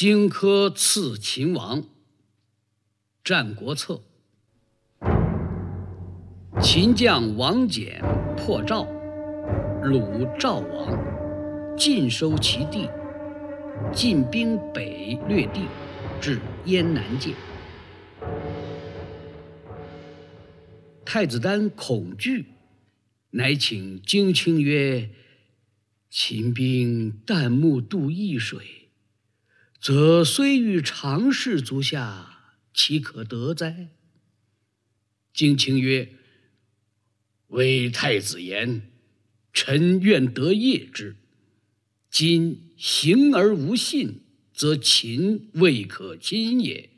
荆轲刺秦王，《战国策》。秦将王翦破赵，虏赵王，尽收其地，进兵北略地，至燕南界。太子丹恐惧，乃请荆卿曰：“秦兵旦暮渡易水，则虽遇常侍足下，岂可得哉？”荆卿曰：“为太子言，臣愿得业之。今行而无信，则秦未可亲也。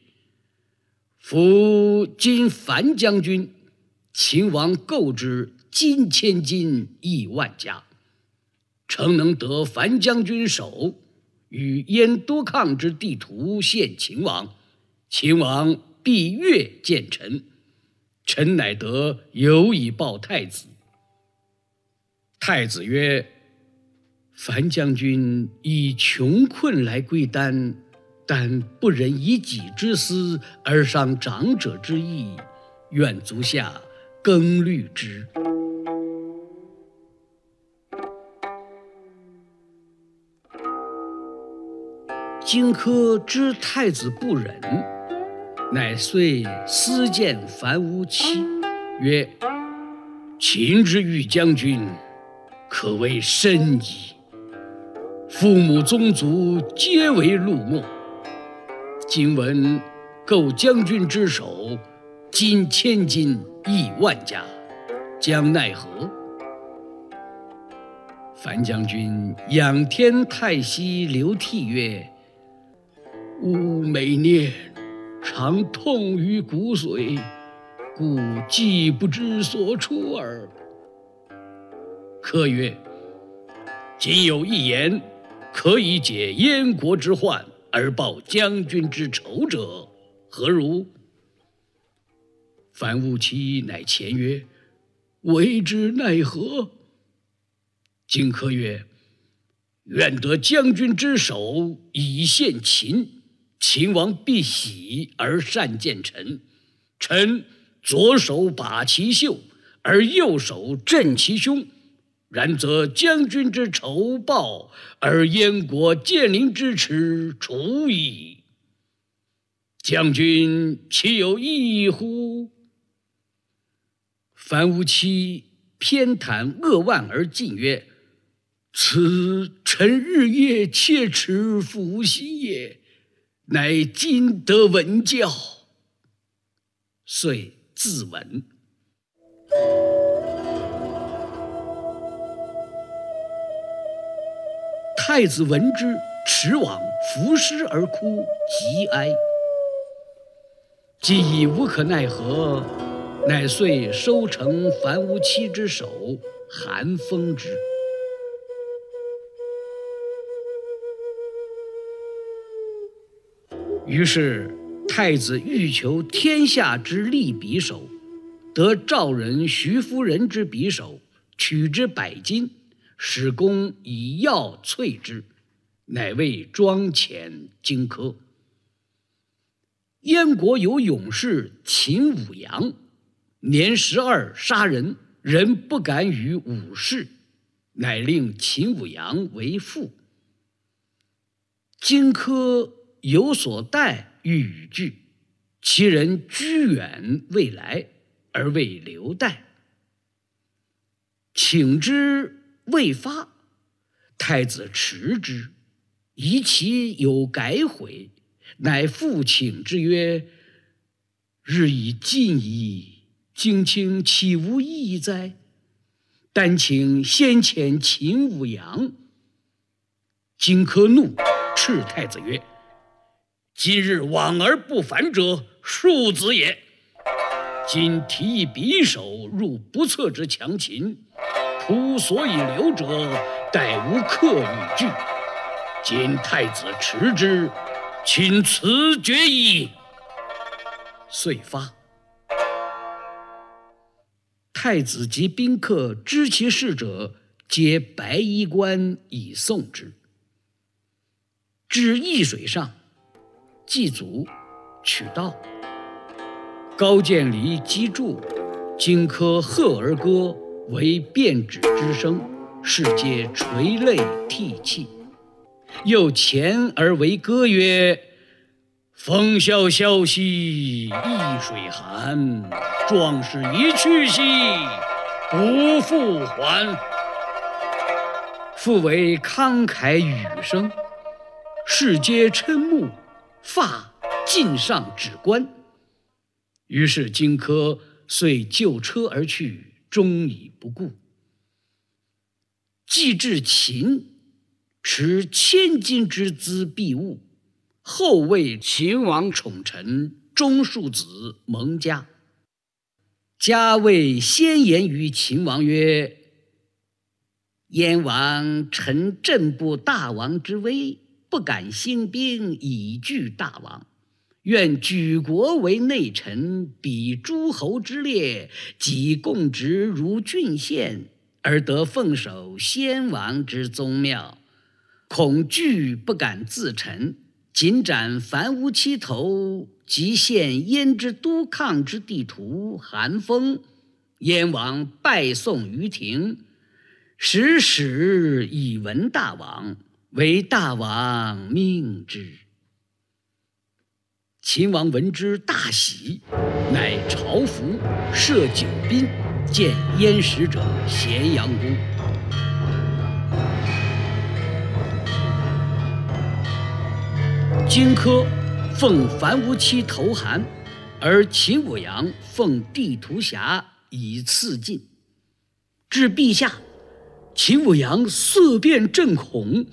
夫今樊将军。”秦王购之金千金，亿万家。诚能得樊将军手，与燕多抗之地图献秦王，秦王必悦见臣。臣乃得有以报太子。太子曰：“樊将军以穷困来归丹，但不忍以己之私而伤长者之意，愿足下。”更虑之。荆轲知太子不忍，乃遂私见樊於期，曰：“秦之欲将军，可谓深矣。父母宗族皆为陆墨，今闻购将军之首，金千金。”亿万家，将奈何？樊将军仰天叹息，流涕曰：“吾每念，常痛于骨髓，故既不知所出耳。”客曰：“今有一言，可以解燕国之患而报将军之仇者，何如？”樊於期乃前曰：“为之奈何？”荆轲曰：“愿得将军之手，以献秦，秦王必喜而善见臣。臣左手把其袖，而右手镇其胸。然则将军之仇报，而燕国建陵之耻除矣。将军岂有异乎？”樊於期偏袒扼腕而进曰：“此臣日夜切齿抚心也，乃今得闻教。”遂自刎。太子闻之，驰往伏尸而哭，极哀。既已无可奈何。乃遂收成樊无期之首，韩封之。于是太子欲求天下之利匕首，得赵人徐夫人之匕首，取之百金，使公以药淬之，乃为庄遣荆轲。燕国有勇士秦舞阳。年十二杀人，人不敢与武士，乃令秦舞阳为父。荆轲有所待，欲与俱，其人居远未来，而未留待。请之未发，太子迟之，疑其有改悔，乃复请之曰：“日已尽矣。”荆卿岂无义哉？但请先遣秦舞阳。荆轲怒，斥太子曰：“今日往而不返者，庶子也。今提一匕首入不测之强秦，仆所以留者，待无客与拒。今太子持之，请辞决矣。”遂发。太子及宾客知其事者，皆白衣冠以送之。至易水上，祭祖取道。高渐离击筑，荆轲贺而歌，为变指之声，世皆垂泪涕泣。又前而为歌曰：“风萧萧兮易水寒，壮士一去兮不复还。”复为慷慨语声，世皆瞠目，发尽上指冠。于是荆轲遂就车而去，终已不顾。既至秦。持千金之资必物，后为秦王宠臣中庶子蒙嘉。嘉谓先言于秦王曰：“燕王臣朕不大王之威，不敢兴兵以拒大王。愿举国为内臣，比诸侯之列，己共职如郡县，而得奉守先王之宗庙。”恐惧不敢自陈，仅斩樊於期头，即献燕之都抗之地图。韩风，燕王拜送于庭，使使以闻大王，为大王命之。秦王闻之大喜，乃朝服，设酒宾，见燕使者咸阳宫。荆轲奉樊於期投韩，而秦舞阳奉地图侠以赐晋。至陛下，秦舞阳色变震恐，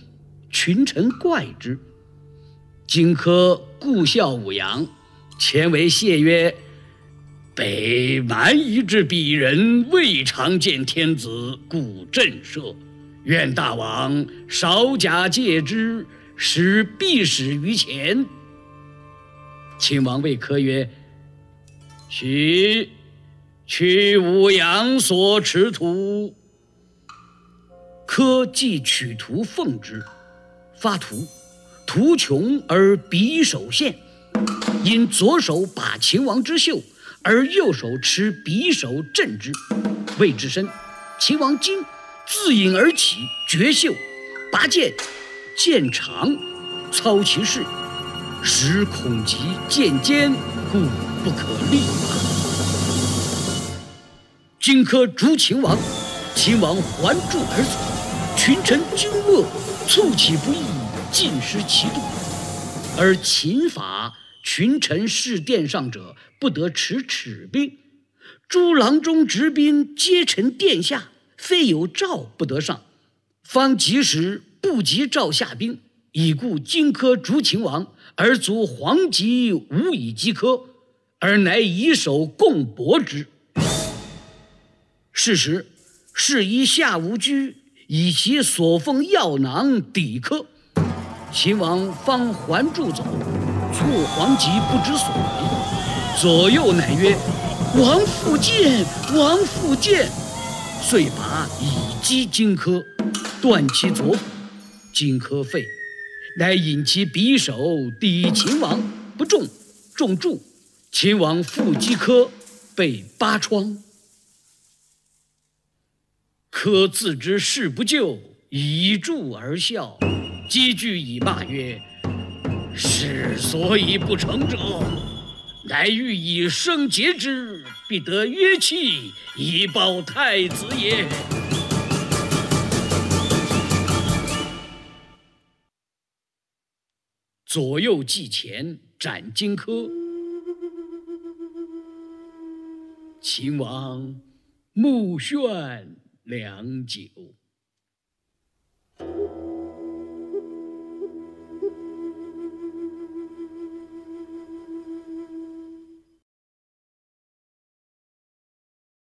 群臣怪之。荆轲故笑舞阳，前为谢曰：“北蛮夷之鄙人，未尝见天子，故震慑。愿大王少假借之。”使必使于前。秦王谓轲曰：“许取武阳所持图。”轲即取图奉之，发图，图穷而匕首现，因左手把秦王之袖，而右手持匕首镇之，谓之深。秦王惊，自引而起，绝袖，拔剑。剑长，操其势，使恐及剑尖，故不可力拔。荆轲逐秦王，秦王还柱而走，群臣惊愕，卒起不义，尽失其度。而秦法，群臣侍殿上者不得持尺兵，诸郎中执兵皆臣殿下，非有诏不得上。方及时。不及赵下兵，已故荆轲逐秦王，而卒黄吉无以击轲，而乃以手共搏之。是时，是以夏无居以其所奉药囊抵轲，秦王方还住走，错黄吉不知所为，左右乃曰：“王复见，王复见。”遂拔以击荆轲，断其左骨。荆轲废，乃引其匕首抵秦王，不中，中柱。秦王复击轲，被八疮。轲自知事不救，以柱而笑，积聚以骂曰：“事所以不成者，乃欲以生节之，必得约契以报太子也。”左右计前斩荆轲，秦王目眩良久。